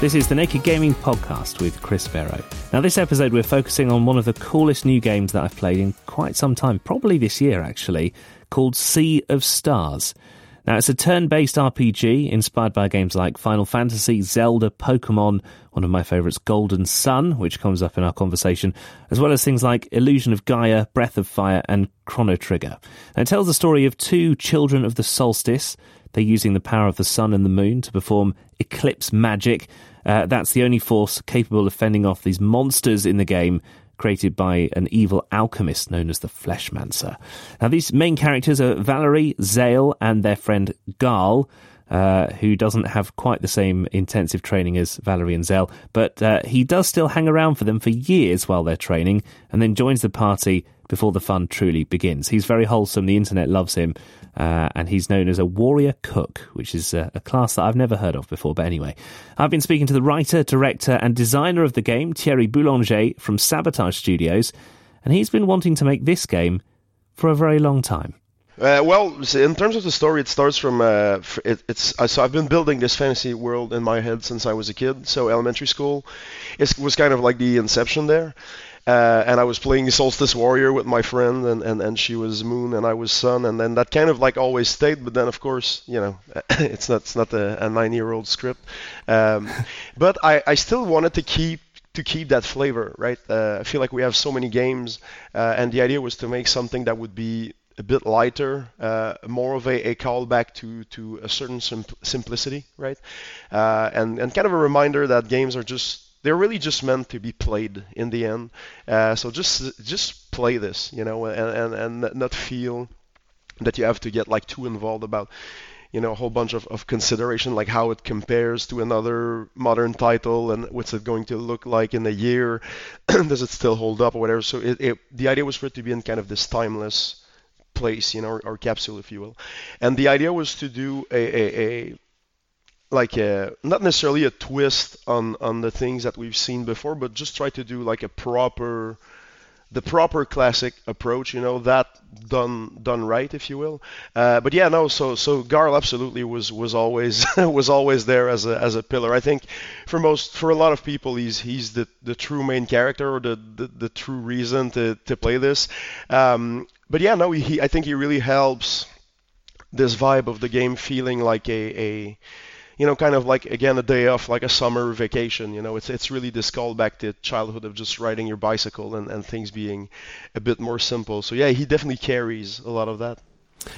This is the Naked Gaming Podcast with Chris Berrow. Now, this episode, we're focusing on one of the coolest new games that I've played in quite some time, probably this year actually, called Sea of Stars. Now, it's a turn based RPG inspired by games like Final Fantasy, Zelda, Pokemon, one of my favourites, Golden Sun, which comes up in our conversation, as well as things like Illusion of Gaia, Breath of Fire, and Chrono Trigger. It tells the story of two children of the solstice. They're using the power of the sun and the moon to perform eclipse magic. Uh, that's the only force capable of fending off these monsters in the game created by an evil alchemist known as the Fleshmancer. Now, these main characters are Valere, Zale, and their friend Garl. Uh, who doesn't have quite the same intensive training as Valere and Zale, but uh, he does still hang around for them for years while they're training, and then joins the party before the fun truly begins. He's very wholesome, the internet loves him, uh, and he's known as a warrior cook, which is a, a, class that I've never heard of before. But anyway, I've been speaking to the writer, director, and designer of the game, Thierry Boulanger from Sabotage Studios, and he's been wanting to make this game for a very long time. Uh, well, in terms of the story, it starts from uh, it, it's uh, so I've been building this fantasy world in my head since I was a kid. So elementary school, it was kind of like the inception there. Uh, and I was playing Solstice Warrior with my friend, and, and, and she was Moon, and I was Sun, and then that kind of like always stayed. But then, of course, you know, it's not it's not a, a nine-year-old script. Um, but I, I still wanted to keep to keep that flavor, right? Uh, I feel like we have so many games, uh, and the idea was to make something that would be a bit lighter, uh, more of a, a callback to to a certain sim- simplicity, right? Uh, and and kind of a reminder that games are just they're really just meant to be played in the end. Uh, so just just play this, you know, and, and and not feel that you have to get like too involved about you know a whole bunch of, of consideration like how it compares to another modern title and what's it going to look like in a year. Does it still hold up or whatever? So it, it, the idea was for it to be in kind of this timeless place you know or, or capsule if you will. And the idea was to do a, a, a like a not necessarily a twist on on the things that we've seen before, but just try to do like a proper the proper classic approach, you know, that done done right, if you will. Uh, but yeah, no, so so Garl absolutely was was always was always there as a as a pillar. I think for most for a lot of people, he's he's the the true main character or the the, the true reason to to play this. Um, but yeah, no, he I think he really helps this vibe of the game feeling like a a you know, kind of like again a day off, like a summer vacation. You know, it's it's really this callback to childhood of just riding your bicycle and, and things being a bit more simple. So yeah, he definitely carries a lot of that.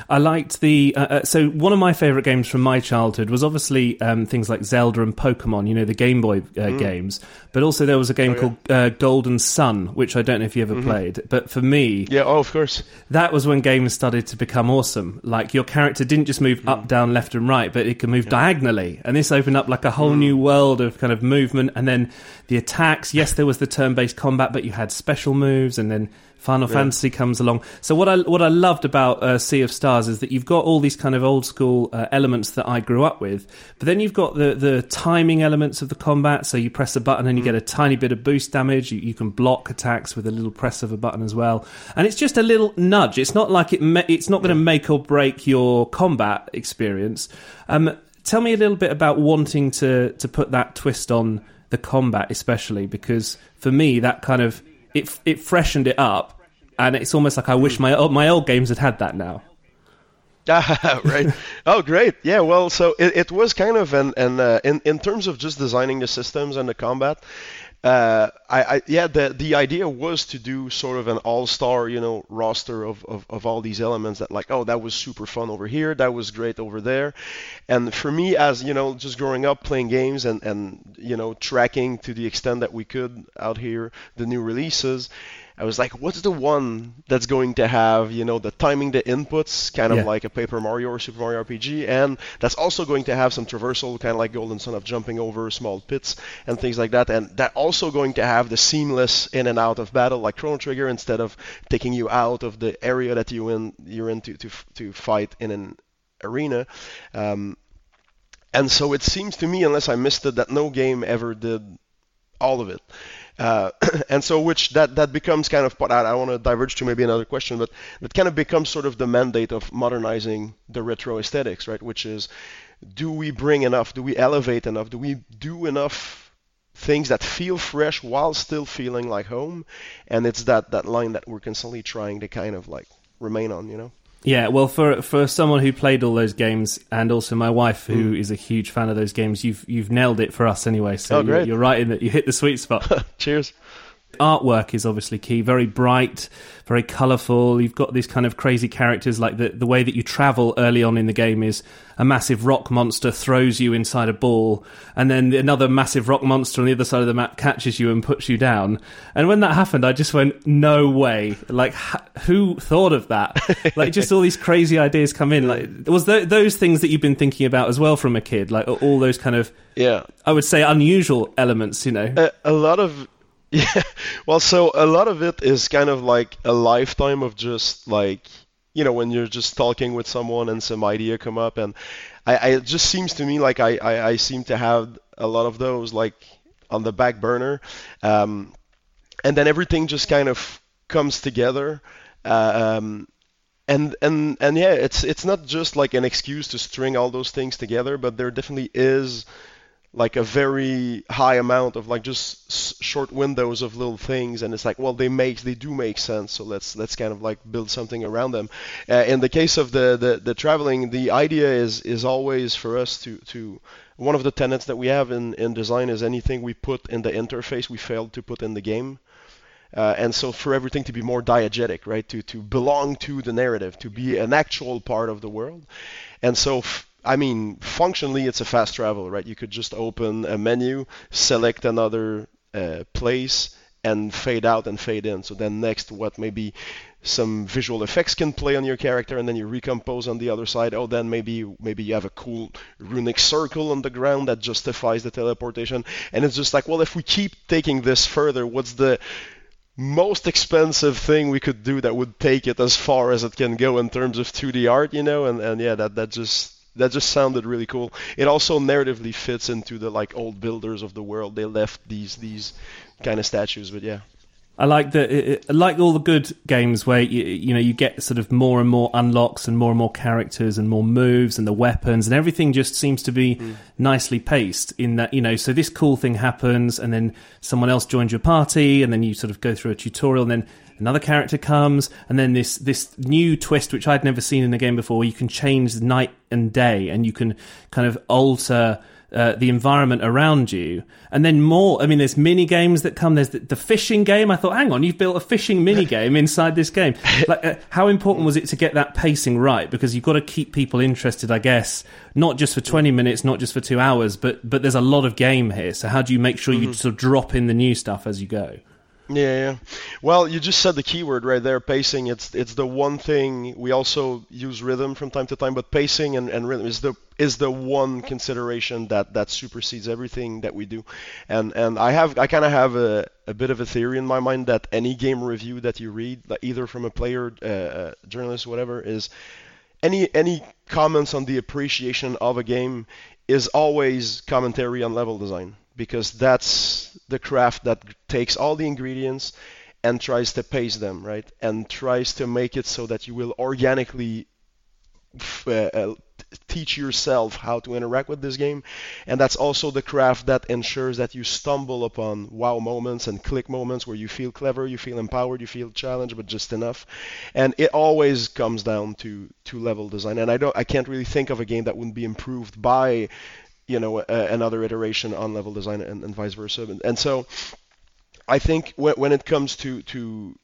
I liked the. Uh, uh, so, one of my favourite games from my childhood was obviously um, things like Zelda and Pokemon, you know, the Game Boy uh, mm. games. But also, there was a game oh, yeah. called uh, Golden Sun, which I don't know if you ever mm-hmm. played. But for me. Yeah, oh, of course. That was when games started to become awesome. Like, your character didn't just move mm. up, down, left, and right, but it could move yeah. diagonally. And this opened up like a whole mm. new world of kind of movement. And then the attacks. Yes, there was the turn based combat, but you had special moves and then Final yeah. Fantasy comes along. So what I what I loved about uh, Sea of Stars is that you've got all these kind of old school uh, elements that I grew up with, but then you've got the the timing elements of the combat. So you press a button and you mm. get a tiny bit of boost damage. You, you, can block attacks with a little press of a button as well, and it's just a little nudge. It's not like it. Ma- it's not going to make or break your combat experience. Um, tell me a little bit about wanting to to put that twist on the combat, especially because for me that kind of it it freshened it up, and it's almost like I wish my my old games had had that now. right. Oh, great. Yeah. Well, so it, it was kind of an, an uh, in in terms of just designing the systems and the combat uh, I, I, yeah, the the idea was to do sort of an all-star, you know, roster of, of, of all these elements that like, oh, that was super fun over here, that was great over there, and for me, as you know, just growing up playing games and and you know tracking to the extent that we could out here the new releases, I was like, what's the one that's going to have, you know, the timing the inputs, kind of Yeah. like a Paper Mario or Super Mario RPG, and that's also going to have some traversal, kind of like Golden Sun of jumping over small pits and things like that, and that also going to have the seamless in and out of battle, like Chrono Trigger, instead of taking you out of the area that you in you're in to to, to fight in an arena. Um, and so it seems to me, unless I missed it, that no game ever did all of it. Uh, and so, which that that becomes kind of. I, I want to diverge to maybe another question, but that kind of becomes sort of the mandate of modernizing the retro aesthetics, right? Which is, do we bring enough? Do we elevate enough? Do we do enough things that feel fresh while still feeling like home? And it's that that line that we're constantly trying to kind of like remain on, you know? Yeah, well, for for someone who played all those games, and also my wife, who hmm. is a huge fan of those games, you've you've nailed it for us anyway. So Oh, you're, you're right in that you hit the sweet spot. Cheers. Artwork is obviously key. Very bright, very colourful. You've got these kind of crazy characters. Like the the way that you travel early on in the game is a massive rock monster throws you inside a ball, and then another massive rock monster on the other side of the map catches you and puts you down. And when that happened, I just went, "No way! Like, ha- who thought of that? like, just all these crazy ideas come in. Like, was th- those things that you've been thinking about as well from a kid? Like all those kind of, Yeah. I would say, unusual elements. You know? a, a lot of yeah. Well so a lot of it is kind of like a lifetime of just like you know when you're just talking with someone and some idea come up and I, I it just seems to me like I, I I seem to have a lot of those like on the back burner. Um, and then everything just kind of comes together um, and and and yeah it's it's not just like an excuse to string all those things together but there definitely is like a very high amount of like just s- short windows of little things and it's like well they make they do make sense so let's let's kind of like build something around them. Uh, in the case of the, the the traveling the idea is is always for us to to one of the tenets that we have in in design is anything we put in the interface we failed to put in the game. Uh, and so for everything to be more diegetic, right, to to belong to the narrative, to be an actual part of the world, and so f- I mean functionally it's a fast travel, right? You could just open a menu, select another uh, place, and fade out and fade in. So then next, what maybe some visual effects can play on your character, and then you recompose on the other side. Oh, then maybe maybe you have a cool runic circle on the ground that justifies the teleportation, and it's just like, well, if we keep taking this further, what's the most expensive thing we could do that would take it as far as it can go in terms of 2D art, you know, and, and yeah, that, that just that just sounded really cool. It also narratively fits into the like old builders of the world. They left these these kind of statues, but yeah. I like the it- like all the good games where you, you know you get sort of more and more unlocks and more and more characters and more moves and the weapons and everything just seems to be mm. nicely paced in that you know so this cool thing happens and then someone else joins your party and then you sort of go through a tutorial and then another character comes and then this this new twist which I'd never seen in a game before where you can change night and day and you can kind of alter uh, the environment around you, and then more. I mean, there's mini games that come. There's the, the fishing game. I thought, hang on, you've built a fishing mini game inside this game. Like, uh, how important was it to get that pacing right? Because you've got to keep people interested, I guess, not just for 20 minutes, not just for two hours, but but there's a lot of game here. So how do you make sure you sort of drop in the new stuff as you go? Yeah, yeah. Well, you just said the keyword right there, pacing. It's it's the one thing we also use rhythm from time to time, but pacing and, and rhythm is the is the one consideration that that supersedes everything that we do. And and I have I kind of have a, a bit of a theory in my mind that any game review that you read, either from a player, uh, uh, journalist, whatever, is any any comments on the appreciation of a game is always commentary on level design because that's the craft that takes all the ingredients and tries to paste them right? And tries to make it so that you will organically f- uh, uh, teach yourself how to interact with this game. And that's also the craft that ensures that you stumble upon wow moments and click moments where you feel clever you feel empowered you feel challenged but just enough. And it always comes down to to level design. And i don't i can't really think of a game that wouldn't be improved by you know uh, another iteration on level design and, and vice versa. And, and so i think when, when it comes to to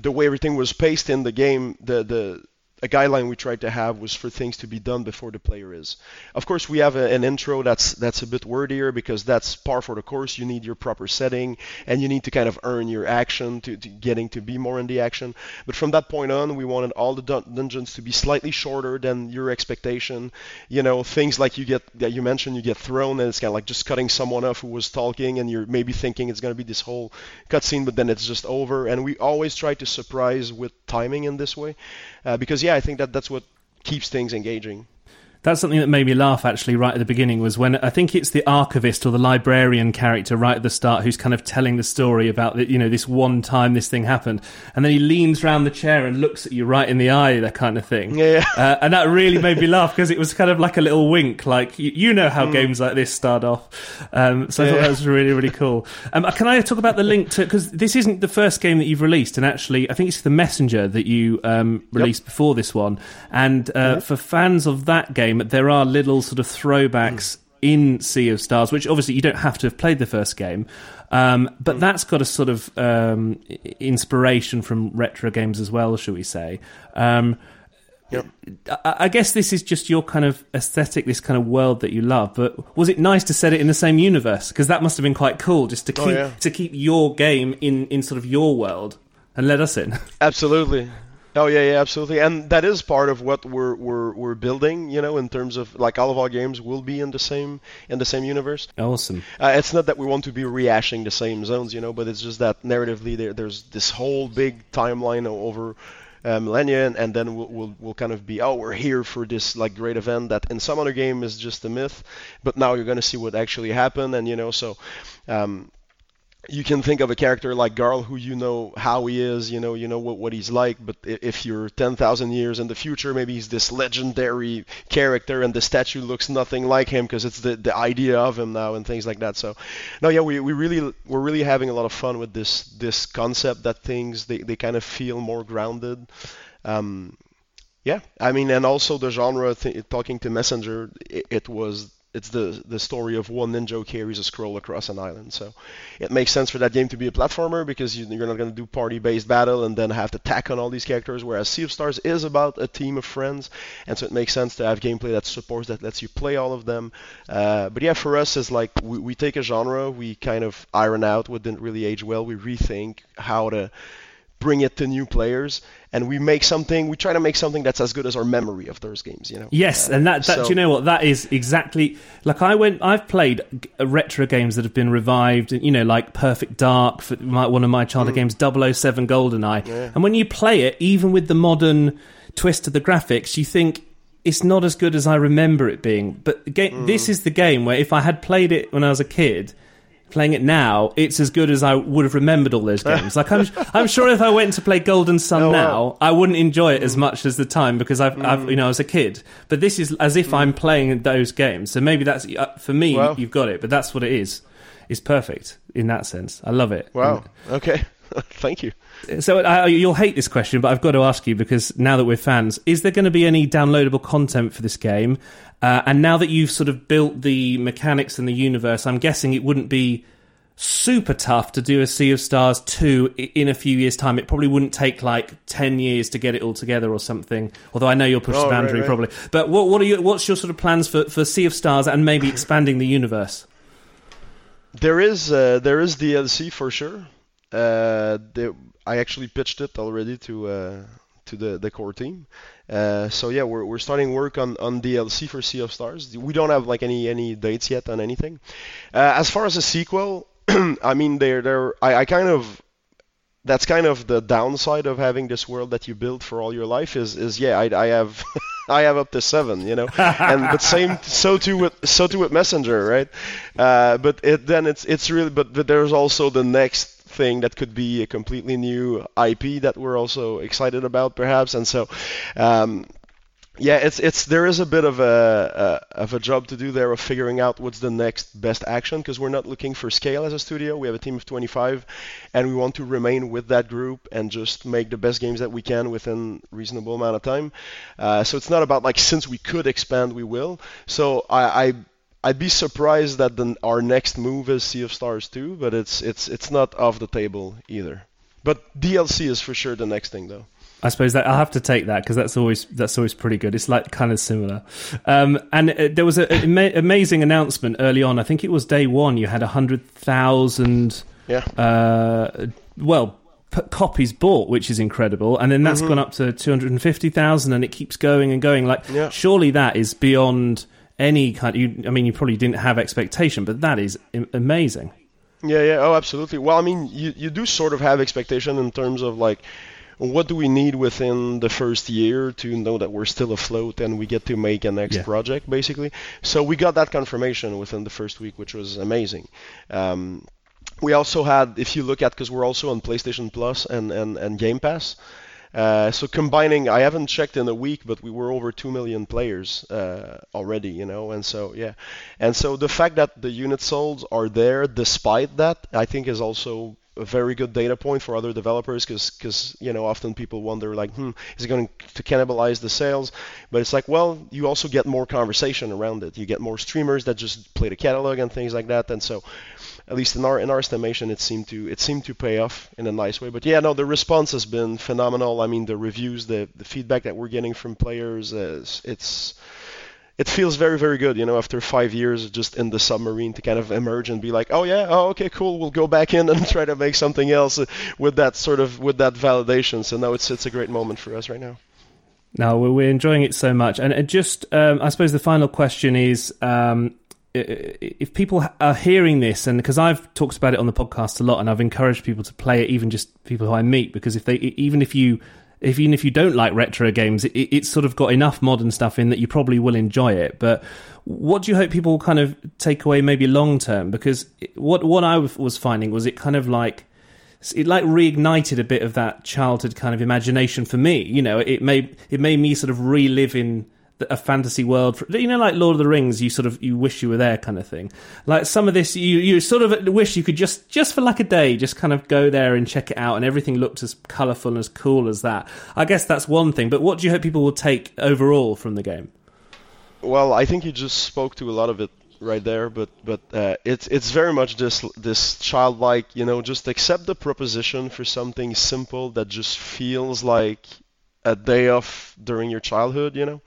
the way everything was paced in the game the the a guideline we tried to have was for things to be done before the player is. Of course, we have a, an intro that's that's a bit wordier because that's par for the course. You need your proper setting and you need to kind of earn your action to, to getting to be more in the action. But from that point on, we wanted all the dun- dungeons to be slightly shorter than your expectation. You know, things like you get that you mentioned, you get thrown and it's kind of like just cutting someone off who was talking, and you're maybe thinking it's going to be this whole cutscene, but then it's just over. And we always try to surprise with timing in this way, uh, because yeah, I think that that's what keeps things engaging. That's something that made me laugh actually right at the beginning was when I think it's the archivist or the librarian character right at the start who's kind of telling the story about the, you know this one time this thing happened and then he leans around the chair and looks at you right in the eye that kind of thing. Yeah. Uh, and that really made me laugh because it was kind of like a little wink like you, you know how mm. games like this start off. Um, so I thought that was really really cool. Um, uh, can I talk about the link to because this isn't the first game that you've released and actually I think it's the Messenger that you um, released yep. before this one and uh, mm-hmm. for fans of that game there are little sort of throwbacks. Mm. In Sea of Stars, which obviously you don't have to have played the first game, um, but mm. that's got a sort of um, inspiration from retro games as well, shall we say? Um, Yep. I guess this is just your kind of aesthetic, this kind of world that you love. But was it nice to set it in the same universe? Because that must have been quite cool, just to oh, keep oh, yeah. to keep your game in in sort of your world and let us in. Absolutely, Oh yeah, yeah, absolutely, and that is part of what we're we're we're building. You know, in terms of like all of our games will be in the same in the same universe. Awesome. Uh, it's not that we want to be rehashing the same zones, you know, but it's just that narratively there, there's this whole big timeline over uh, millennia, and, and then we'll, we'll, we'll kind of be, oh, we're here for this like great event that in some other game is just a myth, but now you're going to see what actually happened, and you know, so um, you can think of a character like Garl, who you know how he is, you know, you know what, what he's like. But if you're 10,000 years in the future, maybe he's this legendary character, and the statue looks nothing like him because it's the, the idea of him now and things like that. So, no, yeah, we, we really we're really having a lot of fun with this this concept that things they, they kind of feel more grounded. Um, yeah, I mean, and also the genre. Th- talking to Messenger, it, it was it's the the story of one ninja who carries a scroll across an island. So it makes sense for that game to be a platformer because you, are not going to do party-based battle and then have to tack on all these characters. Whereas Sea of Stars is about a team of friends, and so it makes sense to have gameplay that supports that, lets you play all of them. Uh, but yeah, for us, it's like we, we take a genre, we kind of iron out what didn't really age well, we rethink how to bring it to new players and we make something we try to make something that's as good as our memory of those games you know yes uh, and that, that so, you know what that is exactly like i went i've played retro games that have been revived and you know like perfect dark for my, one of my childhood mm. games 007 goldeneye yeah. and when you play it even with the modern twist to the graphics you think it's not as good as i remember it being but mm. this is the game where if i had played it when i was a kid playing it now, it's as good as I would have remembered all those games. like I'm, I'm sure if I went to play Golden Sun oh, now, wow. I wouldn't enjoy it as much as the time because I've, mm. I've, you know, I was a kid. But this is as if mm. I'm playing those games. So maybe that's uh, for me. Wow. You've got it, but that's what it is. It's perfect in that sense. I love it. Wow. And, okay. Thank you. So uh, you'll hate this question, but I've got to ask you because now that we're fans, is there going to be any downloadable content for this game? Uh, and now that you've sort of built the mechanics and the universe, I'm guessing it wouldn't be super tough to do a Sea of Stars 2 in a few years' time. It probably wouldn't take like 10 years to get it all together or something. Although I know you'll push oh, the boundary right, right. probably. But what, what are your, what's your sort of plans for, for Sea of Stars and maybe expanding the universe? There is uh, there is DLC for sure. Uh, the, I actually pitched it already to uh, to the, the core team. Uh, so yeah, we're, we're starting work on, on DLC for Sea of Stars. We don't have like any any dates yet on anything. Uh, as far as a sequel, I mean, they're they're I, I kind of that's kind of the downside of having this world that you build for all your life is is yeah I, I have I have up to seven you know and but same so too with so too with Messenger right uh, but it then it's it's really but, but there's also the next thing that could be a completely new IP that we're also excited about perhaps and so um, yeah, it's it's there is a bit of a, a, of a job to do there of figuring out what's the next best action because we're not looking for scale as a studio. We have a team of 25, and we want to remain with that group and just make the best games that we can within reasonable amount of time. Uh, so it's not about like since we could expand, we will. So I, I I'd be surprised that the, our next move is Sea of Stars 2, but it's it's it's not off the table either. But DLC is for sure the next thing, though. I suppose that I'll have to take that because that's always that's always pretty good. It's like kind of similar. Um, and uh, there was an ama- amazing announcement early on. I think it was day one. You had a hundred thousand. Yeah. Uh, well, p- copies bought, which is incredible, and then that's Mm-hmm. gone up to two hundred and fifty thousand, and it keeps going and going. Like, Yeah. surely that is beyond any kind. You, I mean, you probably didn't have expectation, but that is amazing. Yeah, yeah, oh, absolutely. Well, I mean, you, you do sort of have expectation in terms of like, what do we need within the first year to know that we're still afloat and we get to make a next Yeah. project, basically. So we got that confirmation within the first week, which was amazing. Um, we also had, if you look at, because we're also on PlayStation Plus and, and, and Game Pass. Uh, so combining, I haven't checked in a week, but we were over two million players uh, already, you know, and so yeah, and so the fact that the unit sold are there despite that, I think is also a very good data point for other developers because because you know often people wonder like hmm is it going to cannibalize the sales? But it's like well you also get more conversation around it. You get more streamers that just play the catalog and things like that. And so at least in our in our estimation it seemed to it seemed to pay off in a nice way. But yeah no the response has been phenomenal. I mean the reviews the the feedback that we're getting from players is it's it feels very very good you know after five years just in the submarine to kind of emerge and be like oh yeah oh okay cool we'll go back in and try to make something else with that sort of with that validation so no it's it's a great moment for us right now No, we're enjoying it so much, and just um, I suppose the final question is. Um, if people are hearing this, and because I've talked about it on the podcast a lot, and I've encouraged people to play it, even just people who I meet, because if they, even if you, if even if you don't like retro games, it, it's sort of got enough modern stuff in that you probably will enjoy it. But what do you hope people kind of take away, maybe long term? Because what what I was finding was it kind of like it like reignited a bit of that childhood kind of imagination for me. You know, it made it made me sort of relive in a fantasy world. You know, like Lord of the Rings, you sort of you wish you were there, kind of thing. Like some of this, you you sort of wish you could just just for like a day, just kind of go there and check it out, and everything looked as colourful and as cool as that. I guess that's one thing. But what do you hope people will take overall from the game? Well, I think you just spoke to a lot of it right there, but but uh, it's it's very much this this childlike, you know, just accept the proposition for something simple that just feels like a day off during your childhood, you know.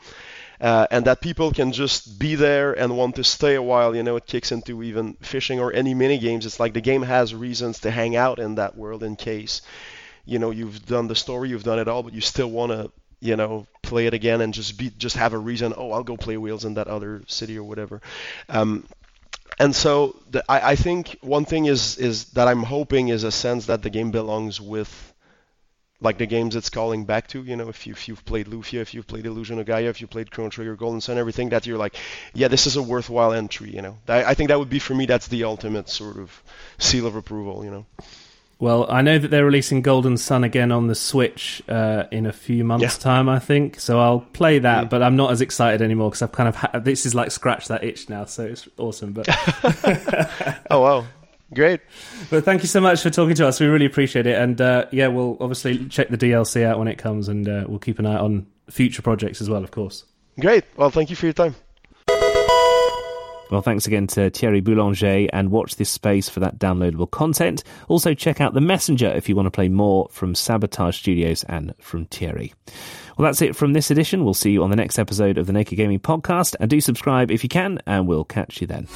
Uh, and that people can just be there and want to stay a while. You know, it kicks into even fishing or any mini games. It's like the game has reasons to hang out in that world in case, you know, you've done the story, you've done it all, but you still want to, you know, play it again and just be just have a reason. Oh, I'll go play Wheels in that other city or whatever. Um, and so the, I, I think one thing is is that I'm hoping is a sense that the game belongs with like the games it's calling back to, you know, if, you, if you've played Lufia, if you've played Illusion of Gaia, if you've played Chrono Trigger, Golden Sun, everything, that you're like, yeah, this is a worthwhile entry, you know. I, I think that would be for me, that's the ultimate sort of seal of approval, you know. Well, I know that they're releasing Golden Sun again on the Switch uh, in a few months' Yeah. time, I think. So I'll play that, but I'm not as excited anymore because I've kind of ha- this is like scratch that itch now, so it's awesome. But Oh wow, great. but thank you so much for talking to us. We really appreciate it, and uh, yeah, we'll obviously check the DLC out when it comes, and uh, we'll keep an eye on future projects as well, of course. Great. Well, thank you for your time. Well, thanks again to Thierry Boulanger and watch this space for that downloadable content. Also, check out The Messenger if you want to play more from Sabotage Studios and from Thierry. Well, that's it from this edition. We'll see you on the next episode of the Naked Gaming Podcast, and do subscribe if you can, and we'll catch you then.